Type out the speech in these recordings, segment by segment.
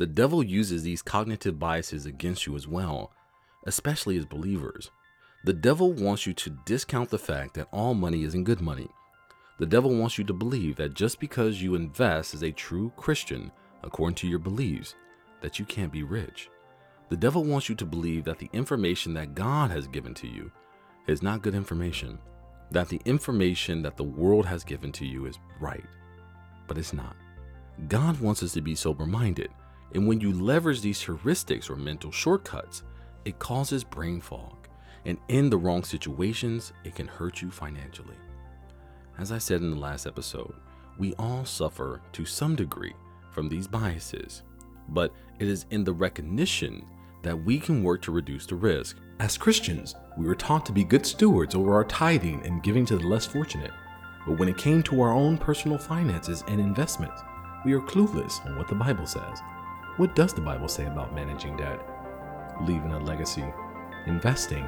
the devil uses these cognitive biases against you as well, especially as believers. The devil wants you to discount the fact that all money isn't good money. The devil wants you to believe that just because you invest as a true Christian, according to your beliefs, that you can't be rich. The devil wants you to believe that the information that God has given to you is not good information, that the information that the world has given to you is right, but it's not. God wants us to be sober minded, and when you leverage these heuristics or mental shortcuts, it causes brain fog, and in the wrong situations, it can hurt you financially. As I said in the last episode, we all suffer to some degree from these biases, but it is in the recognition that we can work to reduce the risk. As Christians, we were taught to be good stewards over our tithing and giving to the less fortunate. But when it came to our own personal finances and investments, we are clueless on what the Bible says. What does the Bible say about managing debt, leaving a legacy, investing,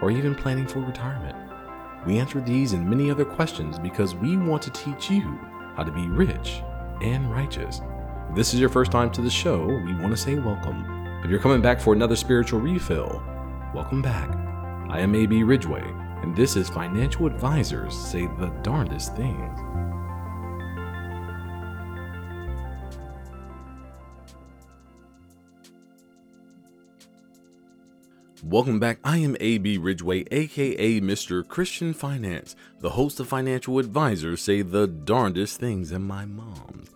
or even planning for retirement? We answer these and many other questions because we want to teach you how to be rich and righteous. If this is your first time to the show, we want to say welcome. If you're coming back for another spiritual refill, welcome back. I am AB Ridgeway, and this is Financial Advisors Say the Darndest Things. Welcome back. I am AB Ridgeway, aka Mr. Christian Finance, the host of Financial Advisors Say the Darndest Things, and my mom's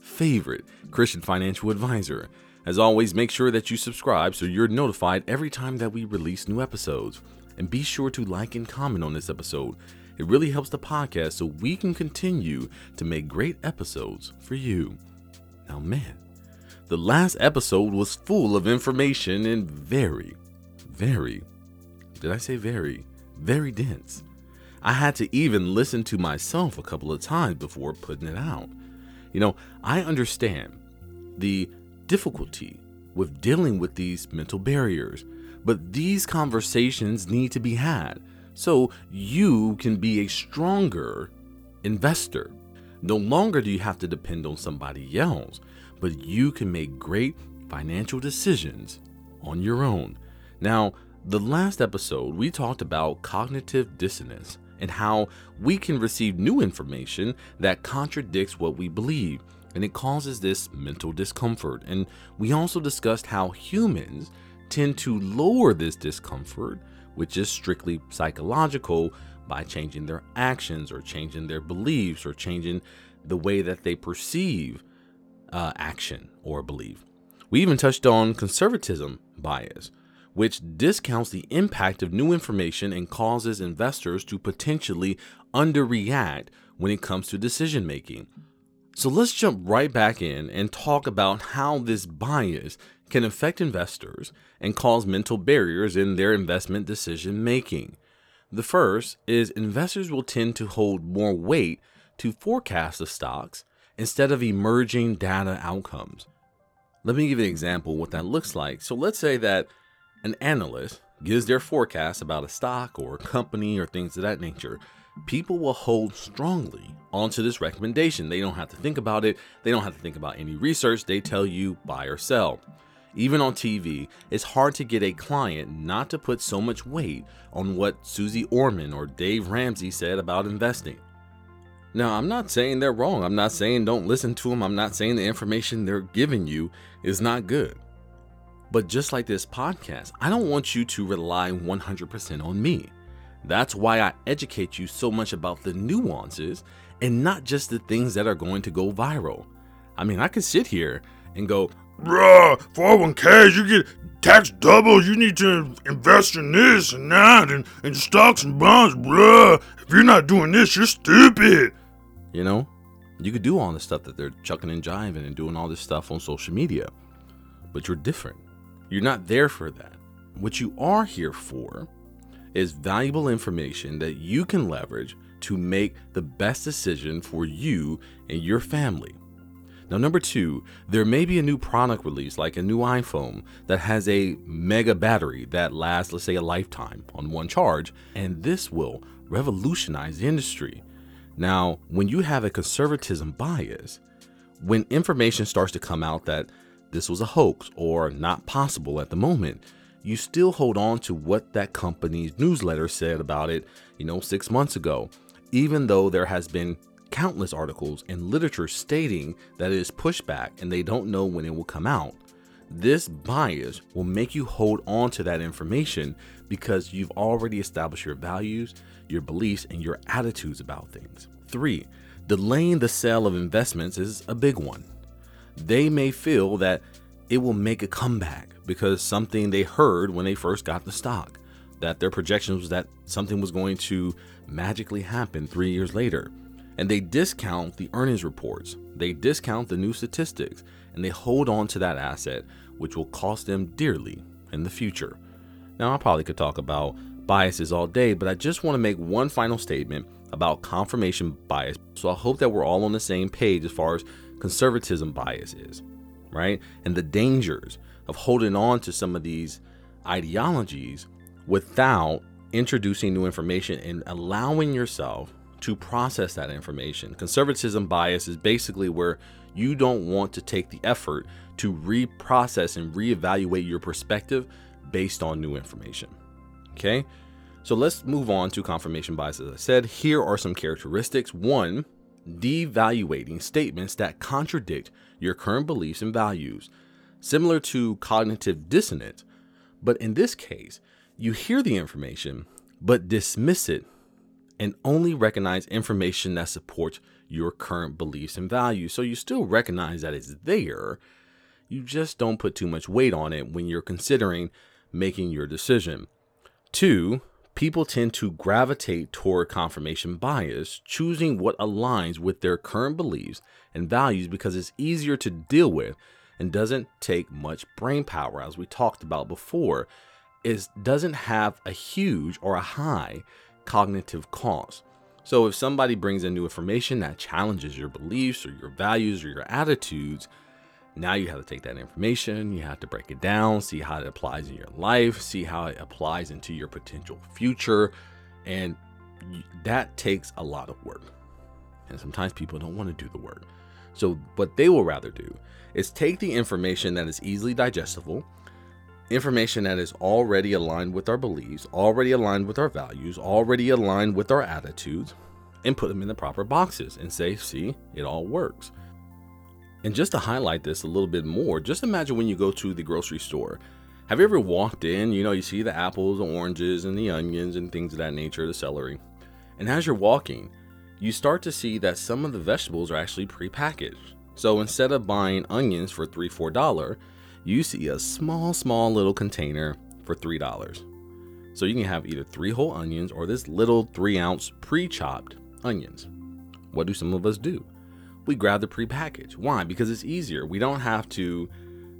favorite Christian financial advisor. As always, make sure that you subscribe so you're notified every time that we release new episodes. And be sure to like and comment on this episode. It really helps the podcast so we can continue to make great episodes for you. Now, man, the last episode was full of information and very, very, did I say very, very dense. I had to even listen to myself a couple of times before putting it out. You know, I understand the difficulty with dealing with these mental barriers, but these conversations need to be had so you can be a stronger investor. No longer do you have to depend on somebody else, but you can make great financial decisions on your own. Now, the last episode, we talked about cognitive dissonance and how we can receive new information that contradicts what we believe, and it causes this mental discomfort. And we also discussed how humans tend to lower this discomfort, which is strictly psychological, by changing their actions or changing their beliefs or changing the way that they perceive uh, action or belief. We even touched on conservatism bias, which discounts the impact of new information and causes investors to potentially underreact when it comes to decision making. So let's jump right back in and talk about how this bias can affect investors and cause mental barriers in their investment decision making. The first is investors will tend to hold more weight to forecast the stocks instead of emerging data outcomes. Let me give you an example what that looks like. So let's say that an analyst gives their forecast about a stock or a company or things of that nature, people will hold strongly onto this recommendation. They don't have to think about it, they don't have to think about any research. They tell you buy or sell. Even on TV, it's hard to get a client not to put so much weight on what Suze Orman or Dave Ramsey said about investing. Now, I'm not saying they're wrong. I'm not saying don't listen to them. I'm not saying the information they're giving you is not good. But just like this podcast, I don't want you to rely 100% on me. That's why I educate you so much about the nuances and not just the things that are going to go viral. I mean, I could sit here and go, Bruh, 401ks, you get tax double. You need to invest in this and that and, and stocks and bonds, bruh. If you're not doing this, you're stupid. You know, you could do all the stuff that they're chucking and jiving and doing all this stuff on social media, but you're different. You're not there for that. What you are here for is valuable information that you can leverage to make the best decision for you and your family. Now, number two, there may be a new product release like a new iPhone that has a mega battery that lasts, let's say, a lifetime on one charge, and this will revolutionize the industry. Now, when you have a conservatism bias, when information starts to come out that this was a hoax or not possible at the moment, you still hold on to what that company's newsletter said about it, you know, six months ago, even though there has been countless articles and literature stating that it is pushback and they don't know when it will come out. This bias will make you hold on to that information because you've already established your values, your beliefs, and your attitudes about things. Three, delaying the sale of investments is a big one. They may feel that it will make a comeback because something they heard when they first got the stock, that their projections was that something was going to magically happen three years later. And they discount the earnings reports, they discount the new statistics, and they hold on to that asset, which will cost them dearly in the future. Now, I probably could talk about biases all day, but I just want to make one final statement about confirmation bias. So I hope that we're all on the same page as far as conservatism bias is, right? And the dangers of holding on to some of these ideologies without introducing new information and allowing yourself to process that information. Conservatism bias is basically where you don't want to take the effort to reprocess and reevaluate your perspective based on new information. Okay? So let's move on to confirmation bias. As I said, here are some characteristics. One, devaluating statements that contradict your current beliefs and values, similar to cognitive dissonance. But in this case, you hear the information but dismiss it and only recognize information that supports your current beliefs and values. So you still recognize that it's there. You just don't put too much weight on it when you're considering making your decision. Two, people tend to gravitate toward confirmation bias, choosing what aligns with their current beliefs and values because it's easier to deal with and doesn't take much brain power, as we talked about before. It doesn't have a huge or a high cognitive cost. So if somebody brings in new information that challenges your beliefs or your values or your attitudes, now you have to take that information, you have to break it down, see how it applies in your life, see how it applies into your potential future, and that takes a lot of work. And sometimes people don't want to do the work. So what they will rather do is take the information that is easily digestible, information that is already aligned with our beliefs, already aligned with our values, already aligned with our attitudes, and put them in the proper boxes and say, see, it all works. And just to highlight this a little bit more, just imagine when you go to the grocery store. Have you ever walked in? You know, you see the apples, the oranges, and the onions and things of that nature, the celery. And as you're walking, you start to see that some of the vegetables are actually prepackaged. So instead of buying onions for three, four dollar, you see a small, small little container for $3. So you can have either three whole onions or this little three ounce pre chopped onions. What do some of us do? We grab the pre-packaged. Why? Because it's easier. We don't have to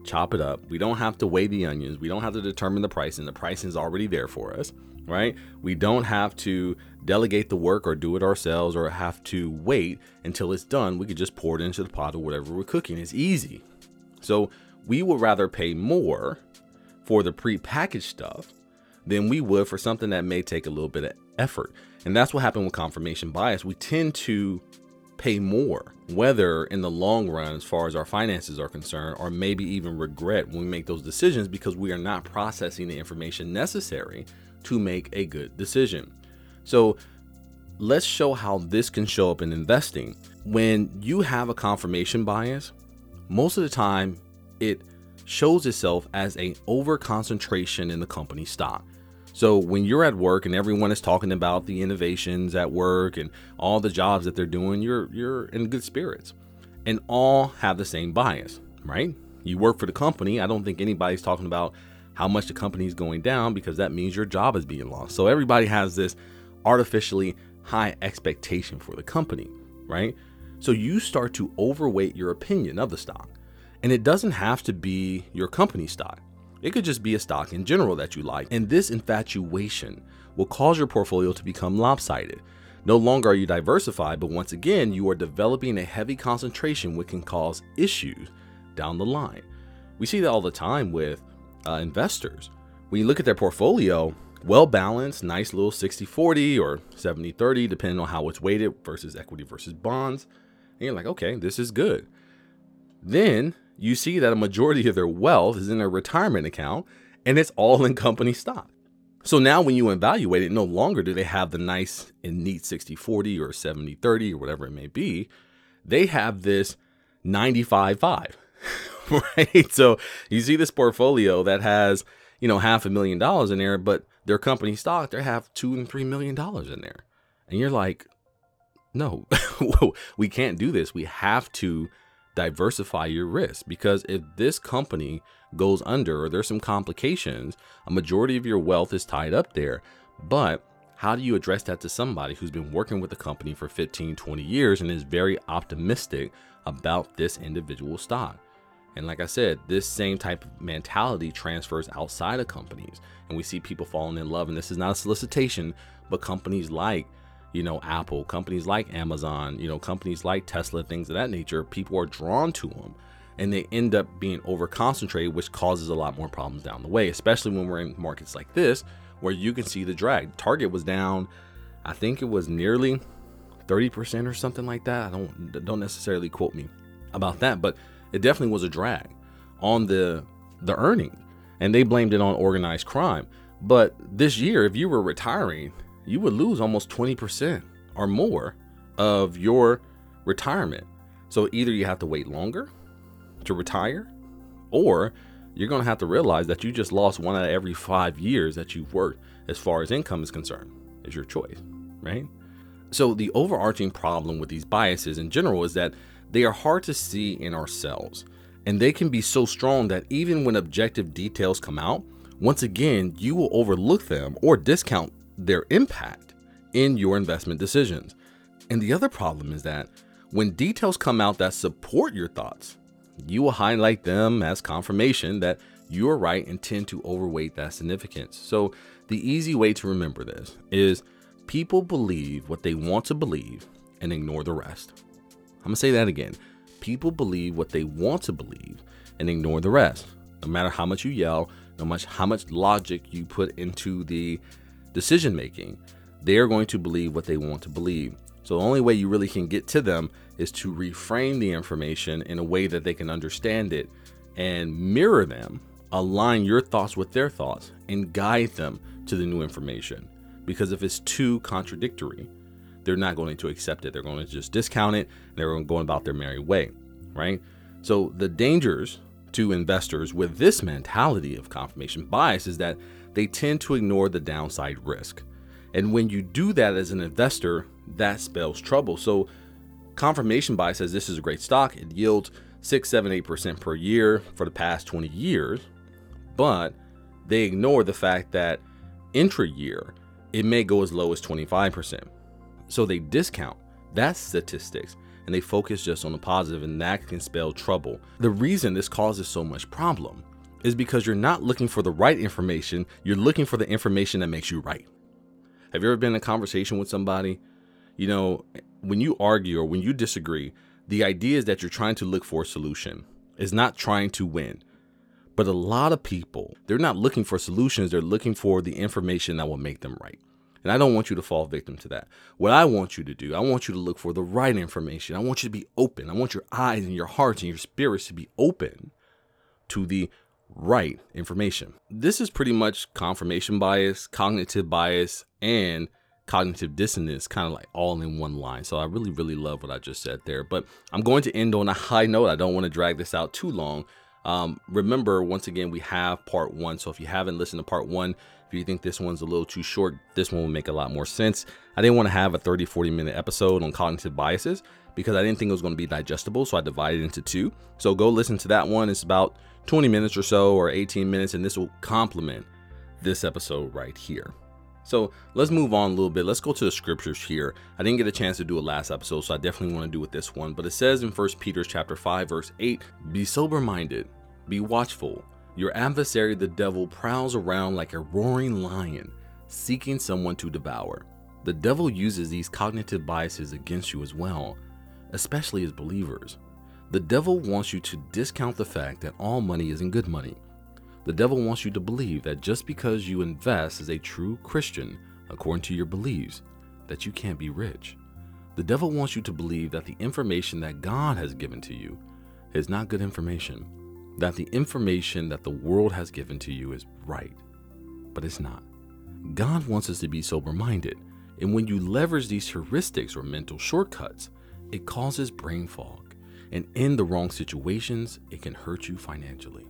chop it up. We don't have to weigh the onions. We don't have to determine the price, and the pricing is already there for us, right? We don't have to delegate the work or do it ourselves or have to wait until it's done. We could just pour it into the pot or whatever we're cooking. It's easy. So we would rather pay more for the pre-packaged stuff than we would for something that may take a little bit of effort. And that's what happened with confirmation bias. We tend to pay more, whether in the long run, as far as our finances are concerned, or maybe even regret when we make those decisions because we are not processing the information necessary to make a good decision. So, let's show how this can show up in investing. When you have a confirmation bias, most of the time it shows itself as a over concentration in the company stock. So when you're at work and everyone is talking about the innovations at work and all the jobs that they're doing, you're you're in good spirits. And all have the same bias, right? You work for the company. I don't think anybody's talking about how much the company is going down because that means your job is being lost. So everybody has this artificially high expectation for the company, right? So you start to overweight your opinion of the stock. And it doesn't have to be your company stock. It could just be a stock in general that you like. And this infatuation will cause your portfolio to become lopsided. No longer are you diversified, but once again, you are developing a heavy concentration which can cause issues down the line. We see that all the time with uh, investors. When you look at their portfolio, well balanced, nice little 60 40 or 70 30, depending on how it's weighted versus equity versus bonds. And you're like, okay, this is good. Then you see that a majority of their wealth is in their retirement account and it's all in company stock. So now when you evaluate it, no longer do they have the nice and neat 60 40 or 70 30 or whatever it may be. They have this 95 5, right? So you see this portfolio that has, you know, half a million dollars in there, but their company stock, they have two and three million dollars in there. And you're like, no, we can't do this. We have to diversify your risk because if this company goes under or there's some complications, a majority of your wealth is tied up there. But how do you address that to somebody who's been working with the company for 15, 20 years and is very optimistic about this individual stock? And like I said, this same type of mentality transfers outside of companies. And we see people falling in love. And this is not a solicitation, but companies like, you know, Apple, companies like Amazon, you know, companies like Tesla, things of that nature, people are drawn to them and they end up being over concentrated, which causes a lot more problems down the way, especially when we're in markets like this, where you can see the drag. Target was down, I think it was nearly 30% or something like that. I don't don't necessarily quote me about that, but it definitely was a drag on the the earning. And they blamed it on organized crime. But this year, if you were retiring, you would lose almost 20% or more of your retirement. So either you have to wait longer to retire, or you're going to have to realize that you just lost one out of every five years that you've worked as far as income is concerned. Is your choice, right? So, the overarching problem with these biases in general is that they are hard to see in ourselves, and they can be so strong that even when objective details come out, once again, you will overlook them or discount their impact in your investment decisions. And the other problem is that when details come out that support your thoughts, you will highlight them as confirmation that you're right and tend to overweight that significance. So, the easy way to remember this is people believe what they want to believe and ignore the rest. I'm gonna say that again. People believe what they want to believe and ignore the rest. No matter how much you yell, no matter how much logic you put into the decision making, they are going to believe what they want to believe. So the only way you really can get to them is to reframe the information in a way that they can understand it and mirror them, align your thoughts with their thoughts, and guide them to the new information. Because if it's too contradictory, they're not going to accept it. They're going to just discount it. and they're going to go about their merry way, right? So the dangers to investors with this mentality of confirmation bias is that they tend to ignore the downside risk. And when you do that as an investor, that spells trouble. So confirmation bias says this is a great stock. It yields six, seven, eight percent per year for the past 20 years, but they ignore the fact that intra year it may go as low as 25%. So they discount that statistics and they focus just on the positive, and that can spell trouble. The reason this causes so much problem is because you're not looking for the right information, you're looking for the information that makes you right. Have you ever been in a conversation with somebody? You know, when you argue or when you disagree, the idea is that you're trying to look for a solution, is not trying to win. But a lot of people, they're not looking for solutions, they're looking for the information that will make them right. And I don't want you to fall victim to that. What I want you to do, I want you to look for the right information. I want you to be open. I want your eyes and your hearts and your spirits to be open to the right information. This is pretty much confirmation bias, cognitive bias, and cognitive dissonance kind of like all in one line. So I really, really love what I just said there. But I'm going to end on a high note. I don't want to drag this out too long. Um, remember, once again, we have part one. So if you haven't listened to part one, if you think this one's a little too short, this one will make a lot more sense. I didn't want to have a 30, 40 minute episode on cognitive biases because I didn't think it was going to be digestible. So I divided it into two. So go listen to that one. It's about 20 minutes or so, or 18 minutes, and this will complement this episode right here. So let's move on a little bit. Let's go to the scriptures here. I didn't get a chance to do it last episode, so I definitely want to do it this one. But it says in 1 Peter chapter 5, verse 8, be sober minded, be watchful. Your adversary, the devil, prowls around like a roaring lion, seeking someone to devour. The devil uses these cognitive biases against you as well, especially as believers. The devil wants you to discount the fact that all money isn't good money. The devil wants you to believe that just because you invest as a true Christian, according to your beliefs, that you can't be rich. The devil wants you to believe that the information that God has given to you is not good information, that the information that the world has given to you is right, but it's not. God wants us to be sober minded, and when you leverage these heuristics or mental shortcuts, it causes brain fog, and in the wrong situations, it can hurt you financially.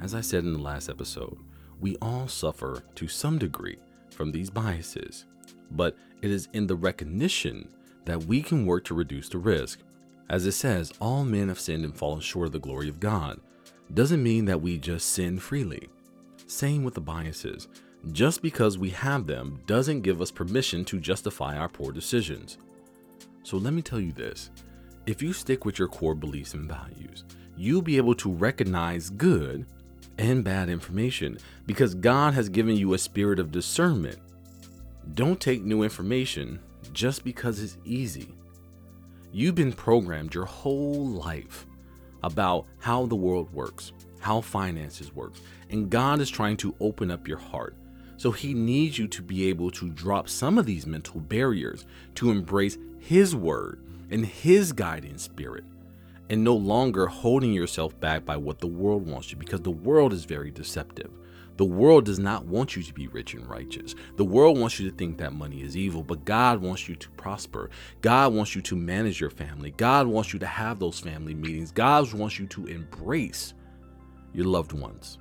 As I said in the last episode, we all suffer to some degree from these biases, but it is in the recognition that we can work to reduce the risk. As it says, all men have sinned and fallen short of the glory of God. Doesn't mean that we just sin freely. Same with the biases. Just because we have them doesn't give us permission to justify our poor decisions. So let me tell you this if you stick with your core beliefs and values, you'll be able to recognize good and bad information because God has given you a spirit of discernment. Don't take new information just because it's easy. You've been programmed your whole life about how the world works, how finances work, and God is trying to open up your heart. So he needs you to be able to drop some of these mental barriers to embrace his word and his guiding spirit and no longer holding yourself back by what the world wants you because the world is very deceptive. The world does not want you to be rich and righteous. The world wants you to think that money is evil, but God wants you to prosper. God wants you to manage your family. God wants you to have those family meetings. God wants you to embrace your loved ones.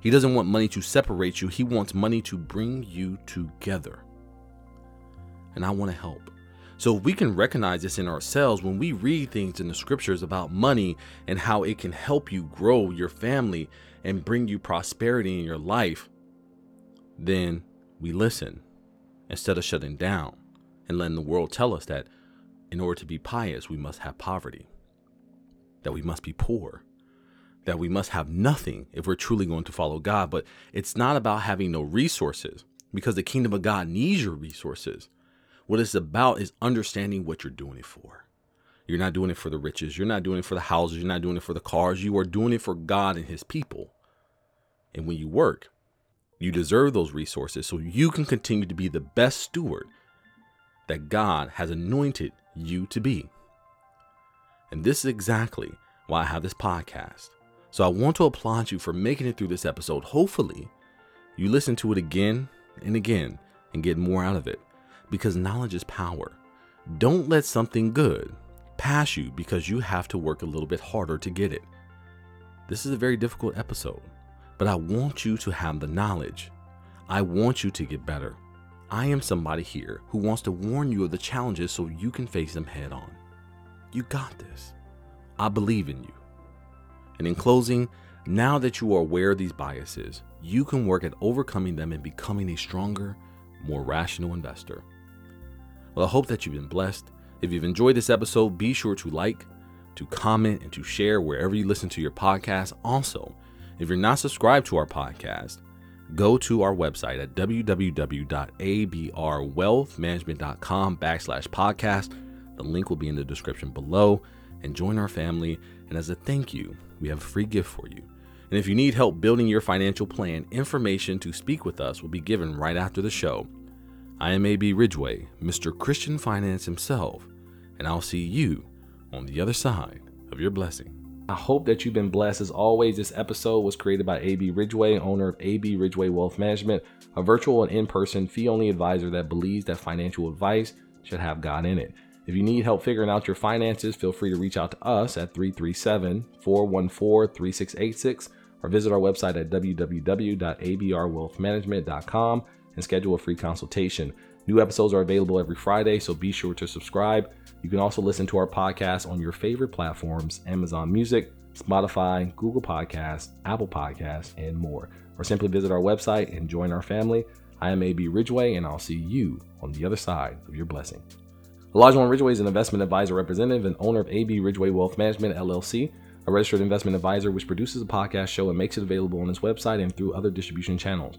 He doesn't want money to separate you, He wants money to bring you together. And I want to help. So if we can recognize this in ourselves when we read things in the scriptures about money and how it can help you grow your family and bring you prosperity in your life, then we listen instead of shutting down and letting the world tell us that in order to be pious, we must have poverty, that we must be poor, that we must have nothing if we're truly going to follow God. But it's not about having no resources because the kingdom of God needs your resources. What it's about is understanding what you're doing it for. You're not doing it for the riches. You're not doing it for the houses. You're not doing it for the cars. You are doing it for God and His people. And when you work, you deserve those resources so you can continue to be the best steward that God has anointed you to be. And this is exactly why I have this podcast. So I want to applaud you for making it through this episode. Hopefully, you listen to it again and again and get more out of it because knowledge is power. Don't let something good pass you because you have to work a little bit harder to get it. This is a very difficult episode, but I want you to have the knowledge. I want you to get better. I am somebody here who wants to warn you of the challenges so you can face them head on. You got this. I believe in you. And in closing, now that you are aware of these biases, you can work at overcoming them and becoming a stronger, more rational investor. Well, I hope that you've been blessed. If you've enjoyed this episode, be sure to like, to comment, and to share wherever you listen to your podcast. Also, if you're not subscribed to our podcast, go to our website at www.abrwealthmanagement.com backslash podcast. The link will be in the description below and join our family. And as a thank you, we have a free gift for you. And if you need help building your financial plan, information to speak with us will be given right after the show. I am AB Ridgeway, Mr. Christian Finance himself, and I'll see you on the other side of your blessing. I hope that you've been blessed. As always, this episode was created by AB Ridgeway, owner of AB Ridgeway Wealth Management, a virtual and in person fee only advisor that believes that financial advice should have God in it. If you need help figuring out your finances, feel free to reach out to us at 337 414 3686 or visit our website at www.abrwealthmanagement.com and schedule a free consultation. New episodes are available every Friday, so be sure to subscribe. You can also listen to our podcast on your favorite platforms Amazon Music, Spotify, Google Podcasts, Apple Podcasts, and more. Or simply visit our website and join our family. I am AB Ridgeway, and I'll see you on the other side of your blessing. Elijah Ridgeway is an investment advisor representative and owner of AB Ridgeway Wealth Management, LLC, a registered investment advisor which produces a podcast show and makes it available on its website and through other distribution channels.